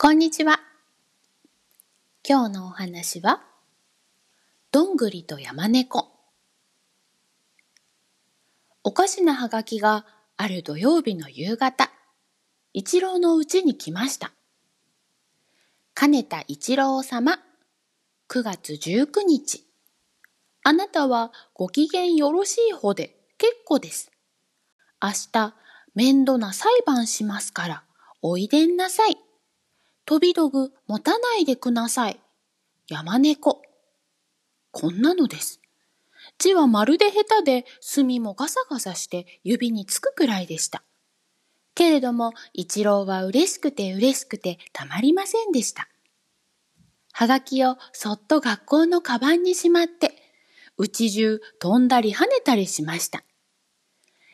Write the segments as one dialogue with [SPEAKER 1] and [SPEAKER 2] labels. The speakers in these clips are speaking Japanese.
[SPEAKER 1] こんにちは。今日のお話は、どんぐりと山猫。おかしなはがきがある土曜日の夕方、一郎の家に来ました。金田一郎様、9月19日。あなたはご機嫌よろしい方で結構です。明日、面倒な裁判しますから、おいでんなさい。飛び道具持たないでください。山猫。こんなのです。字はまるで下手で、墨もガサガサして指につくくらいでした。けれども、一郎は嬉しくて嬉しくてたまりませんでした。はがきをそっと学校のカバンにしまって、うち中飛んだり跳ねたりしました。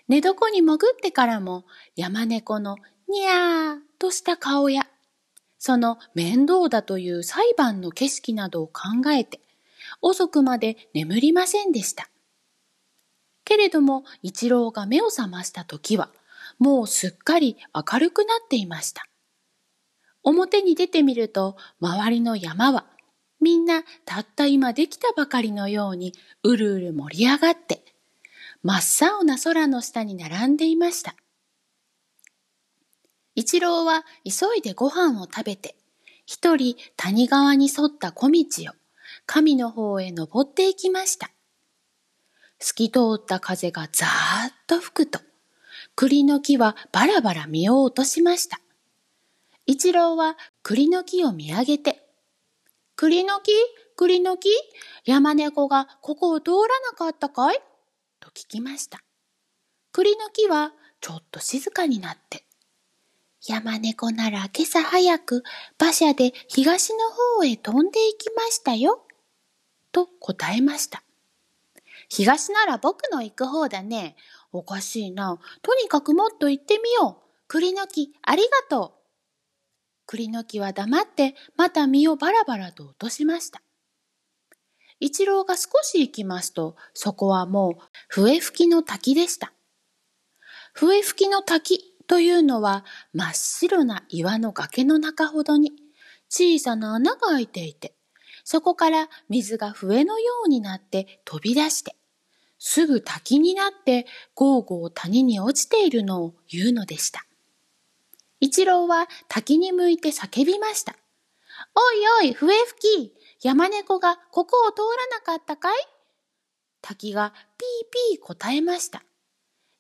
[SPEAKER 1] 寝床に潜ってからも山猫のにゃーとした顔やその面倒だという裁判の景色などを考えて、遅くまで眠りませんでした。けれども、一郎が目を覚ました時は、もうすっかり明るくなっていました。表に出てみると、周りの山は、みんなたった今できたばかりのように、うるうる盛り上がって、真っ青な空の下に並んでいました。一郎は急いでご飯を食べて、一人谷川に沿った小道を神の方へ登っていきました。透き通った風がざーっと吹くと、栗の木はバラバラ実を落としました。一郎は栗の木を見上げて、栗の木？栗の木？山猫がここを通らなかったかい？と聞きました。栗の木はちょっと静かになって、山猫なら今朝早く馬車で東の方へ飛んで行きましたよ。と答えました。東なら僕の行く方だね。おかしいな。とにかくもっと行ってみよう。栗の木、ありがとう。栗の木は黙ってまた実をバラバラと落としました。一郎が少し行きますと、そこはもう笛吹きの滝でした。笛吹きの滝というのは真っ白な岩の崖の中ほどに小さな穴が開いていて、そこから水が笛のようになって飛び出して、すぐ滝になってゴーゴー谷に落ちているのを言うのでした。一郎は滝に向いて叫びました。おいおい、笛吹き、山猫がここを通らなかったかい？滝がピーピー答えました。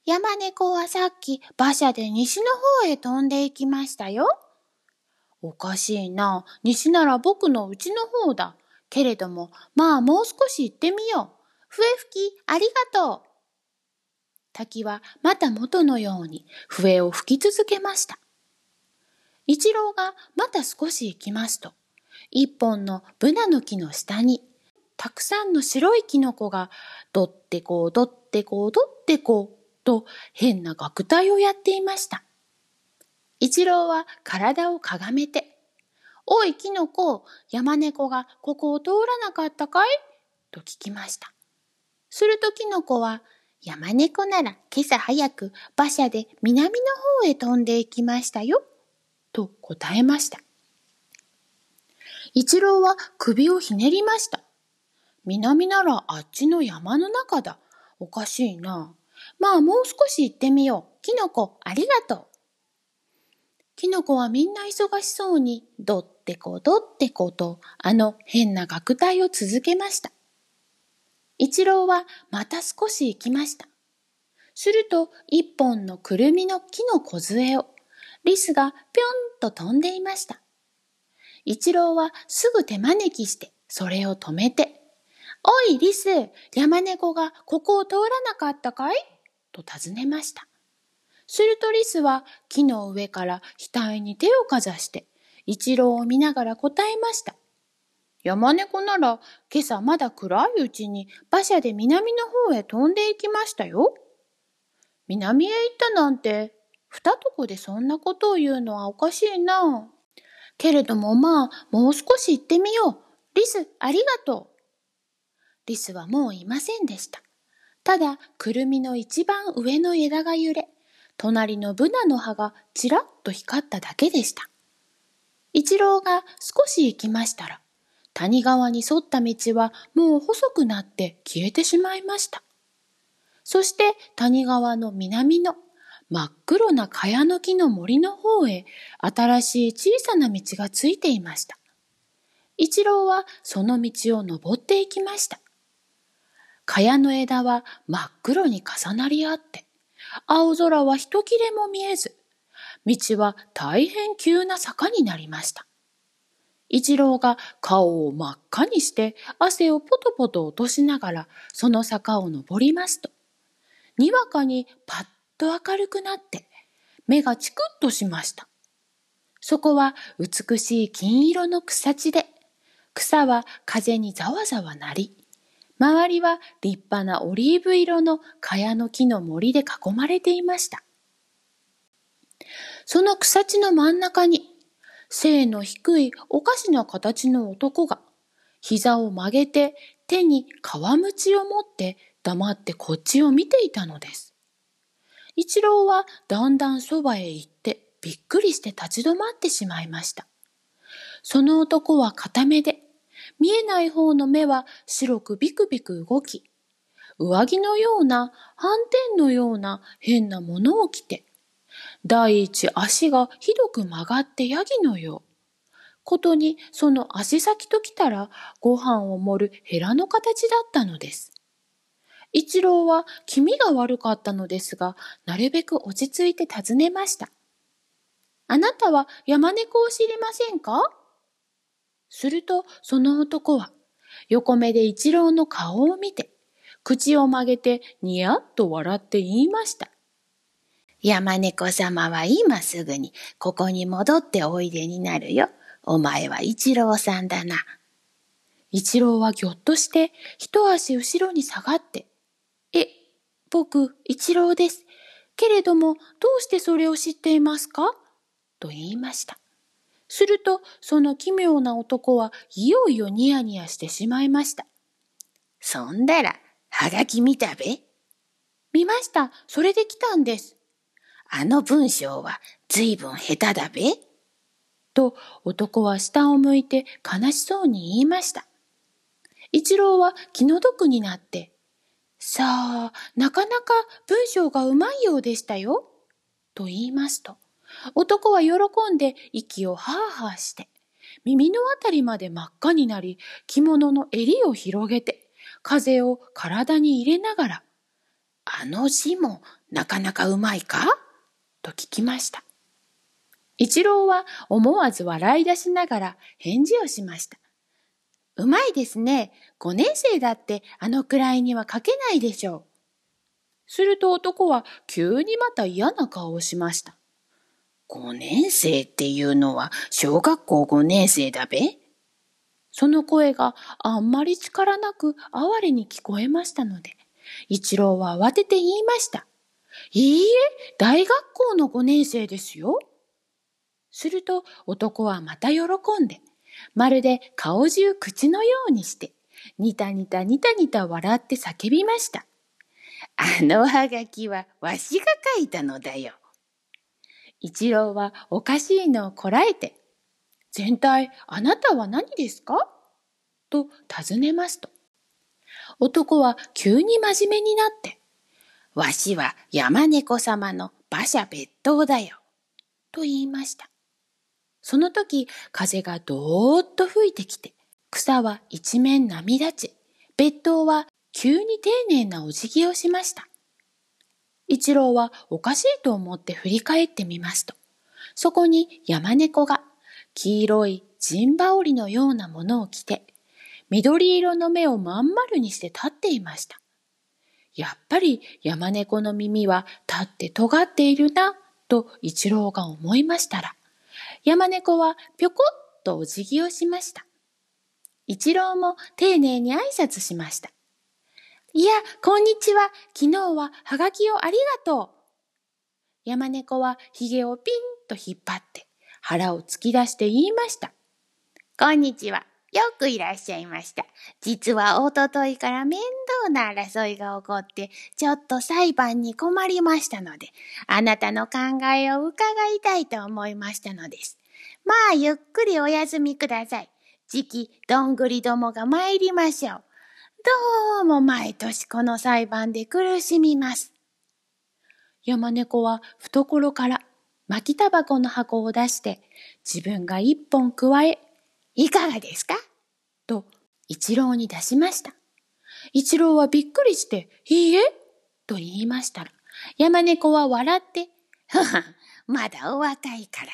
[SPEAKER 1] 山猫はさっき馬車で西の方へ飛んで行きましたよ。おかしいな。西なら僕の家の方だ。けれども、まあもう少し行ってみよう。笛吹き、ありがとう。滝はまた元のように笛を吹き続けました。一郎がまた少し行きますと、一本のブナの木の下に、たくさんの白いキノコが、どってこう、どってこう、どってこう、と変な楽隊をやっていました。一郎は体をかがめて、おい、キノコ、山猫がここを通らなかったかい？と聞きました。するとキノコは、山猫なら今朝早く馬車で南の方へ飛んでいきましたよ。と答えました。一郎は首をひねりました。南ならあっちの山の中だ。おかしいな。まあもう少し行ってみよう。キノコ、ありがとう。キノコはみんな忙しそうに、どってこどってこと、あの変な楽隊を続けました。一郎はまた少し行きました。すると、一本のくるみの木の梢を、リスがぴょんと飛んでいました。一郎はすぐ手招きして、それを止めて、おい、リス、山猫がここを通らなかったかい？と尋ねました。するとリスは木の上から額に手をかざして、一郎を見ながら答えました。山猫なら今朝まだ暗いうちに馬車で南の方へ飛んで行きましたよ。南へ行ったなんて、二とこでそんなことを言うのはおかしいな。けれどもまあ、もう少し行ってみよう。リス、ありがとう。リスはもういませんでした。ただ、くるみの一番上の枝が揺れ、隣のブナの葉がちらっと光っただけでした。一郎が少し行きましたら、谷川に沿った道はもう細くなって消えてしまいました。そして谷川の南の真っ黒な茅の木の森の方へ新しい小さな道がついていました。一郎はその道を登っていきました。茅の枝は真っ黒に重なり合って、青空は一切れも見えず、道は大変急な坂になりました。一郎が顔を真っ赤にして汗をポトポト落としながらその坂を登りますと、にわかにパッと明るくなって目がチクッとしました。そこは美しい金色の草地で、草は風にざわざわなり、周りは立派なオリーブ色の茅の木の森で囲まれていました。その草地の真ん中に、背の低いおかしな形の男が、膝を曲げて手に皮鞭を持って黙ってこっちを見ていたのです。一郎はだんだんそばへ行ってびっくりして立ち止まってしまいました。その男は固めで、見えない方の目は白くビクビク動き、上着のような、斑点のような変なものを着て、第一足がひどく曲がってヤギのよう。ことにその足先ときたらご飯を盛るヘラの形だったのです。一郎は気味が悪かったのですが、なるべく落ち着いて尋ねました。あなたは山猫を知りませんか？するとその男は横目で一郎の顔を見て、口を曲げてニヤッと笑って言いました。山猫様は今すぐにここに戻っておいでになるよ。お前は一郎さんだな。一郎はぎょっとして一足後ろに下がって、え、僕、一郎です。けれども、どうしてそれを知っていますか？と言いました。すると、その奇妙な男はいよいよニヤニヤしてしまいました。そんだら、はがき見たべ？見ました。それで来たんです。あの文章は随分下手だべ？と男は下を向いて悲しそうに言いました。一郎は気の毒になって、さあ、なかなか文章がうまいようでしたよ。と言いますと、男は喜んで息をはあはあして、耳のあたりまで真っ赤になり、着物の襟を広げて、風を体に入れながら、あの字もなかなかうまいか？と聞きました。一郎は思わず笑い出しながら返事をしました。うまいですね。五年生だってあのくらいには書けないでしょう。すると男は急にまた嫌な顔をしました。五年生っていうのは小学校五年生だべ？その声があんまり力なく哀れに聞こえましたので、一郎は慌てて言いました。いいえ、大学校の5年生ですよ。すると男はまた喜んで、まるで顔中口のようにして、ニタニタニタニタ笑って叫びました。あのはがきはわしが書いたのだよ。一郎はおかしいのをこらえて、全体あなたは何ですか？と尋ねますと、男は急に真面目になって、わしは山猫様の馬車別当だよ。と言いました。その時、風がどーっと吹いてきて、草は一面波立ち、別当は急に丁寧なお辞儀をしました。一郎はおかしいと思って振り返ってみますと、そこに山猫が黄色い陣羽織のようなものを着て、緑色の目をまん丸にして立っていました。やっぱり山猫の耳は立って尖っているな、と一郎が思いましたら、山猫はぴょこっとお辞儀をしました。一郎も丁寧に挨拶しました。いや、こんにちは。昨日ははがきをありがとう。山猫は髭をピンと引っ張って腹を突き出して言いました。こんにちは。よくいらっしゃいました。実はおとといから面倒な争いが起こって、ちょっと裁判に困りましたので、あなたの考えを伺いたいと思いましたのです。まあ、ゆっくりお休みください。次期、どんぐりどもが参りましょう。どうも毎年この裁判で苦しみます。山猫は懐から巻きタバコの箱を出して自分が一本加え、いかがですか？と一郎に出しました。一郎はびっくりして、いいえ？と言いましたら、山猫は笑って、はは、まだお若いから。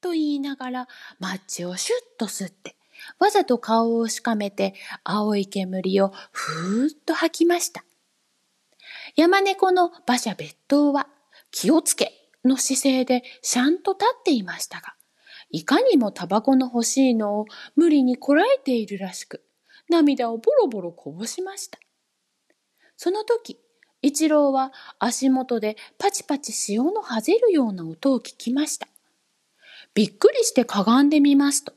[SPEAKER 1] と言いながらマッチをシュッと吸って、わざと顔をしかめて青い煙をふーっと吐きました。山猫の馬車別当は気をつけの姿勢でしゃんと立っていましたが、いかにもタバコの欲しいのを無理にこらえているらしく、涙をボロボロこぼしました。その時、一郎は足元でパチパチ潮のはぜるような音を聞きました。びっくりしてかがんでみますと、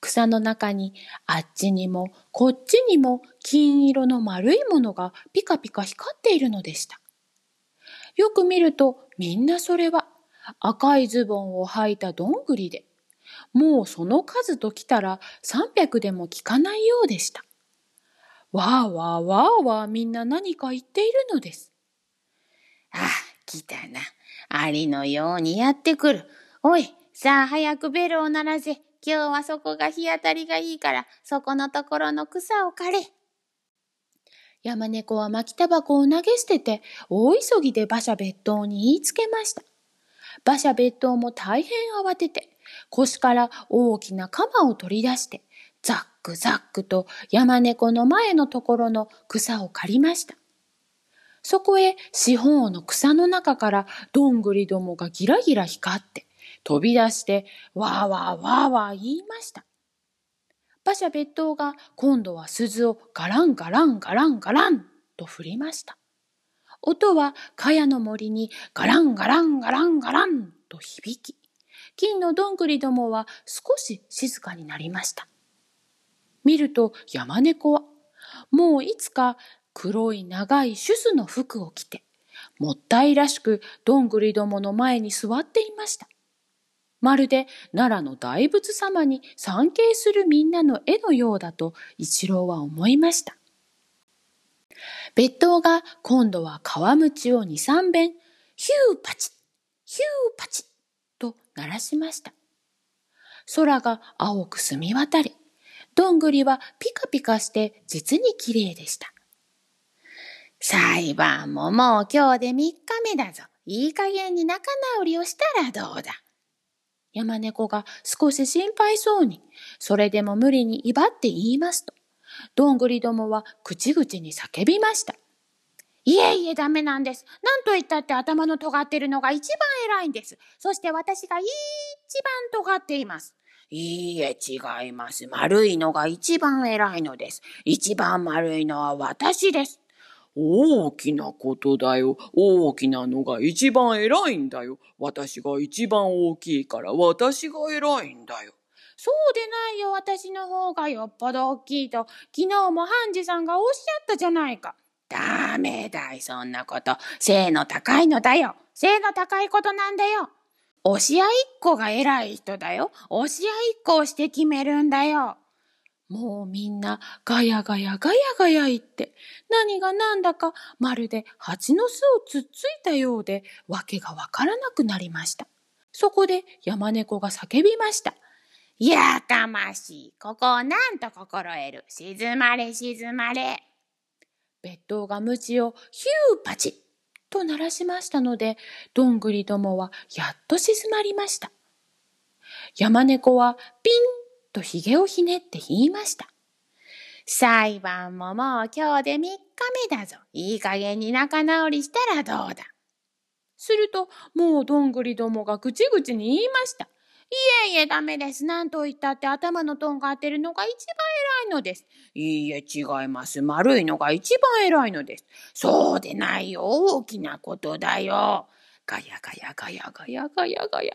[SPEAKER 1] 草の中にあっちにもこっちにも金色の丸いものがピカピカ光っているのでした。よく見るとみんなそれは赤いズボンを履いたどんぐりで、もうその数ときたら300でも効かないようでした。わーわーわーわーみんな何か言っているのです。
[SPEAKER 2] ああ、来たな。ありのようにやってくる。おい、さあ早くベルを鳴らせ。今日はそこが日当たりがいいから、そこのところの草を刈れ。
[SPEAKER 1] 山猫は巻きタバコを投げ捨てて、大急ぎで馬車別当に言いつけました。馬車別当も大変慌てて、腰から大きな鎌を取り出して、ザックザックと山猫の前のところの草を刈りました。そこへ四方の草の中からどんぐりどもがギラギラ光って飛び出してわーわーわーわー言いました。馬車別当が今度は鈴をガランガランガランガランと振りました。音は茅の森にガランガランガランガランと響き、金のどんぐりどもは少し静かになりました。見ると山猫は、もういつか黒い長いシュスの服を着て、もったいらしくどんぐりどもの前に座っていました。まるで奈良の大仏様に参詣するみんなの絵のようだと一郎は思いました。別当が今度は川鞭を二三遍、ヒューパチッ、ヒューパチッと鳴らしました。空が青く澄み渡り、どんぐりはピカピカして実に綺麗でした。
[SPEAKER 2] 裁判ももう今日で三日目だぞ。いい加減に仲直りをしたらどうだ。
[SPEAKER 1] 山猫が少し心配そうに、それでも無理に威張って言いますと、どんぐりどもは口々に叫びました。
[SPEAKER 2] いえいえダメなんです。何と言ったって頭の尖ってるのが一番偉いんです。そして私が一番尖っています。いいえ、違います。丸いのが一番偉いのです。一番丸いのは私です。
[SPEAKER 3] 大きなことだよ。大きなのが一番偉いんだよ。私が一番大きいから私が偉いんだよ。
[SPEAKER 2] そうでないよ。私の方がよっぽど大きいと、昨日もハンジさんがおっしゃったじゃないか。ダメだい、そんなこと。背の高いのだよ。背の高いことなんだよ。押し合いっこが偉い人だよ。押し合いっこをして決めるんだよ。
[SPEAKER 1] もうみんなガヤガヤガヤガヤ言って、何が何だかまるで蜂の巣をつっついたようで、わけがわからなくなりました。そこで山猫が叫びました。
[SPEAKER 2] やかましい。ここをなんと心得る。静まれ静まれ。
[SPEAKER 1] 別当が鞭をヒューパチと鳴らしましたので、どんぐりどもはやっと静まりました。山猫はピンと髭をひねって言いました。
[SPEAKER 2] 裁判ももう今日で3日目だぞ。いい加減に仲直りしたらどうだ。
[SPEAKER 1] すると、もうどんぐりどもが口々に言いました。
[SPEAKER 2] いえいえ、ダメです。何と言ったって頭のとんがってるのが一番偉いのです。いいえ、違います。丸いのが一番偉いのです。そうでないよ。大きなことだよ。ガヤガヤガヤガヤガヤガヤ。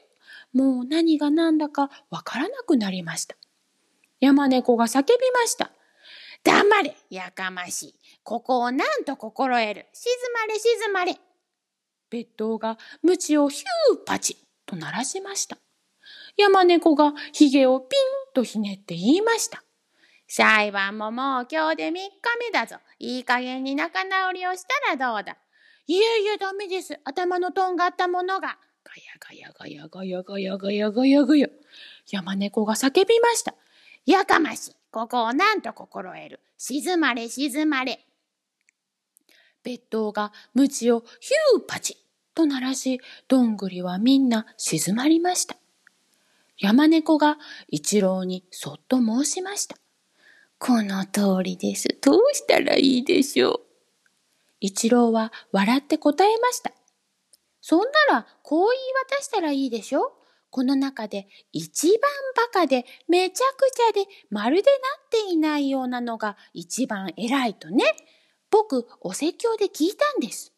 [SPEAKER 1] もう何が何だかわからなくなりました。
[SPEAKER 2] 山猫が叫びました。黙れ、やかましい。ここをなんと心得る。静まれ、静まれ。別当が鞭をヒューパチと鳴らしました。山猫が髭をピンとひねって言いました。裁判ももう今日で3日目だぞ。いい加減に仲直りをしたらどうだ。いやいやダメです。頭のとんがったものが。ガヤガヤガヤガヤガヤガヤガヤガヤ。山猫が叫びました。やかましい。ここをなんと心得る。静まれ静まれ。別当が鞭をヒューパチと鳴らし、どんぐりはみんな静まりました。山猫が一郎にそっと申しました。この通りです。どうしたらいいでしょう。一郎は笑って答えました。そんならこう言い渡したらいいでしょこの中で一番バカでめちゃくちゃでまるでなっていないようなのが一番偉いとね。僕お説教で聞いたんです。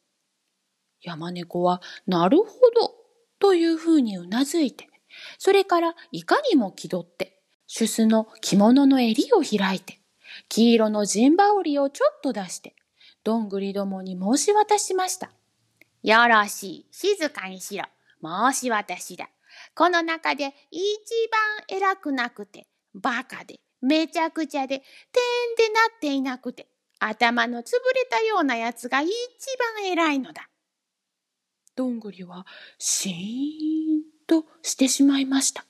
[SPEAKER 2] 山猫はなるほどというふうにうなずいて、それからいかにも気取って、シュスの着物の襟を開いて、黄色の陣羽織をちょっと出して、どんぐりどもに申し渡しました。よろしい。静かにしろ。申し渡しだ。この中で一番偉くなくて、バカで、めちゃくちゃで、点でなっていなくて、頭の潰れたようなやつが一番偉いのだ。どんぐりはシーンとしてしまいました。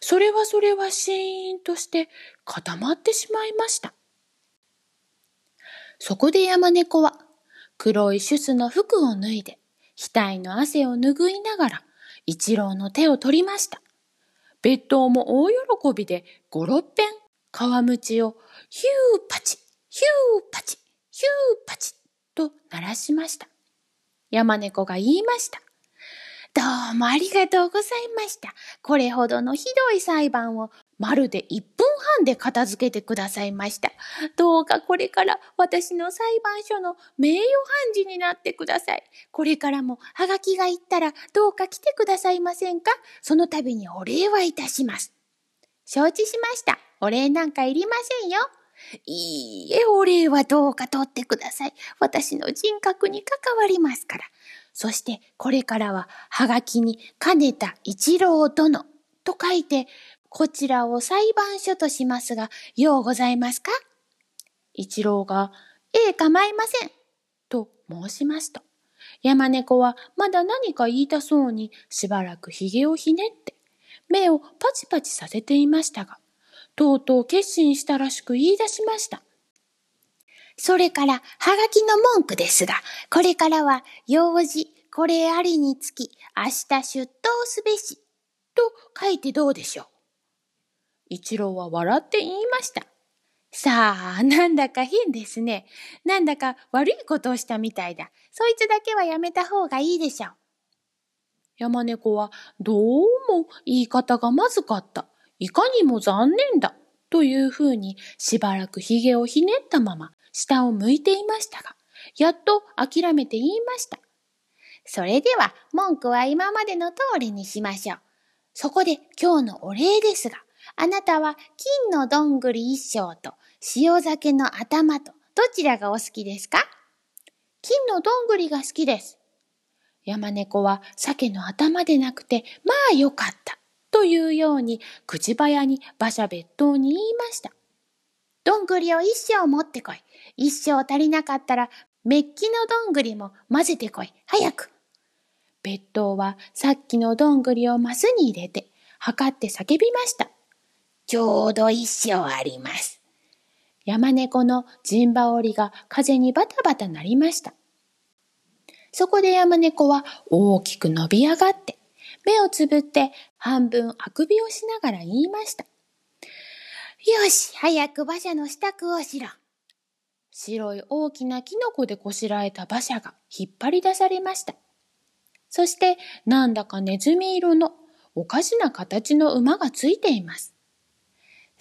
[SPEAKER 2] それはそれはシーンとして固まってしまいました。そこで山猫は黒いシュスの服を脱いで額の汗を拭いながら一郎の手を取りました。別当も大喜びで五六遍皮むちをヒューパチ、ヒューパチ、ヒューパチと鳴らしました。山猫が言いました。どうもありがとうございました。これほどのひどい裁判をまるで1分半で片付けてくださいました。どうかこれから私の裁判所の名誉判事になってください。これからもハガキが行ったらどうか来てくださいませんか？その度にお礼はいたします。承知しました。お礼なんかいりませんよ。いいえ、お礼はどうか取ってください。私の人格に関わりますから。そしてこれからははがきに金田一郎殿と書いてこちらを裁判所としますがようございますか？一郎がええ構いませんと申しますと山猫はまだ何か言いたそうにしばらくひげをひねって目をパチパチさせていましたがとうとう決心したらしく言い出しました。それから、はがきの文句ですが、これからは、用事、これありにつき、明日出頭すべし、と書いてどうでしょう？一郎は笑って言いました。さあ、なんだか変ですね。なんだか悪いことをしたみたいだ。そいつだけはやめた方がいいでしょう。山猫はどうも言い方がまずかった。いかにも残念だ。というふうにしばらく髭をひねったまま下を向いていましたが、やっと諦めて言いました。それでは文句は今までの通りにしましょう。そこで今日のお礼ですが、あなたは金のどんぐり一升と塩酒の頭とどちらがお好きですか？金のどんぐりが好きです。山猫は鮭の頭でなくて、まあよかった。というように口早に馬車別当に言いました。どんぐりを一升持ってこい。一升足りなかったら、メッキのどんぐりも混ぜてこい。早く。別当はさっきのどんぐりをマスに入れて、測って叫びました。ちょうど一升あります。山猫の陣羽織が風にバタバタ鳴りました。そこで山猫は大きく伸び上がって、目をつぶって半分あくびをしながら言いました。よし、早く馬車の支度をしろ。白い大きなキノコでこしらえた馬車が引っ張り出されました。そして、なんだかネズミ色のおかしな形の馬がついています。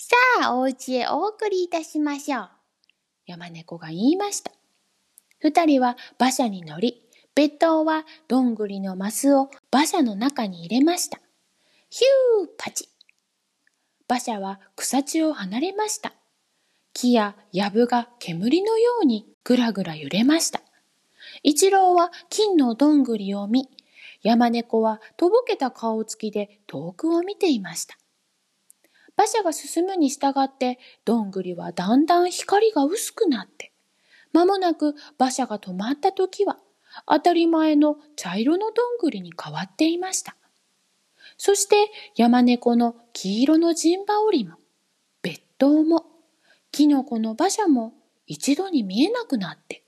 [SPEAKER 2] さあ、お家へお送りいたしましょう。山猫が言いました。二人は馬車に乗り、別当はどんぐりのマスを馬車の中に入れました。ヒューパチ。
[SPEAKER 1] 馬車は草地を離れました。木や藪が煙のようにぐらぐら揺れました。一郎は金のどんぐりを見、山猫はとぼけた顔つきで遠くを見ていました。馬車が進むに従ってどんぐりはだんだん光が薄くなって、間もなく馬車が止まった時は当たり前の茶色のどんぐりに変わっていました。そして山猫の黄色の陣羽織も、別当も、キノコの馬車も一度に見えなくなって、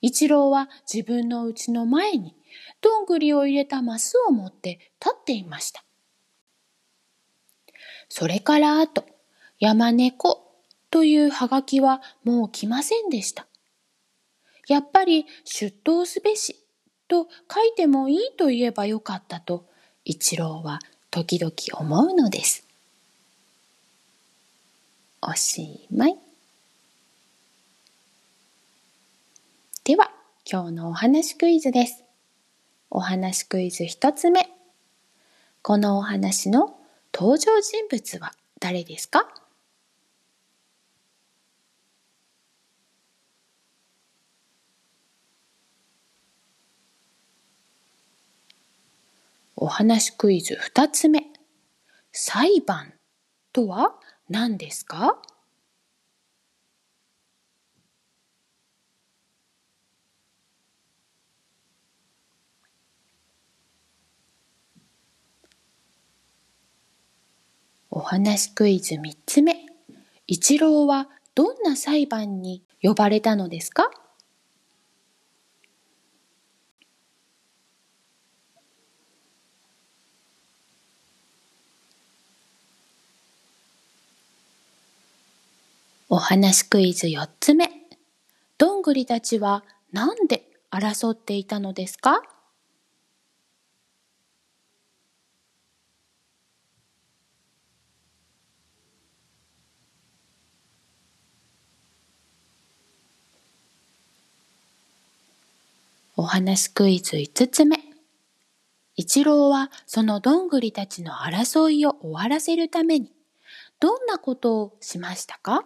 [SPEAKER 1] 一郎は自分の家の前にどんぐりを入れたマスを持って立っていました。それから後、山猫というはがきはもう来ませんでした。やっぱり出頭すべしと書いてもいいと言えばよかったと一郎は時々思うのです。おしまい。では、今日のお話クイズです。お話クイズ一つ目。このお話の登場人物は誰ですか？お話クイズ2つ目。裁判とは何ですか？お話クイズ三つ目。一郎はどんな裁判に呼ばれたのですか？お話クイズ4つ目。どんぐりたちはなんで争っていたのですか？お話クイズ5つ目。一郎はそのどんぐりたちの争いを終わらせるためにどんなことをしましたか？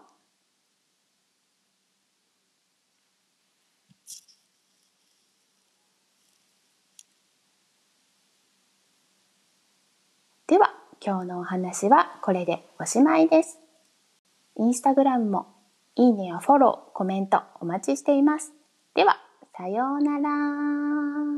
[SPEAKER 1] では、今日のお話はこれでおしまいです。インスタグラムもいいねやフォロー、コメントお待ちしています。さようなら。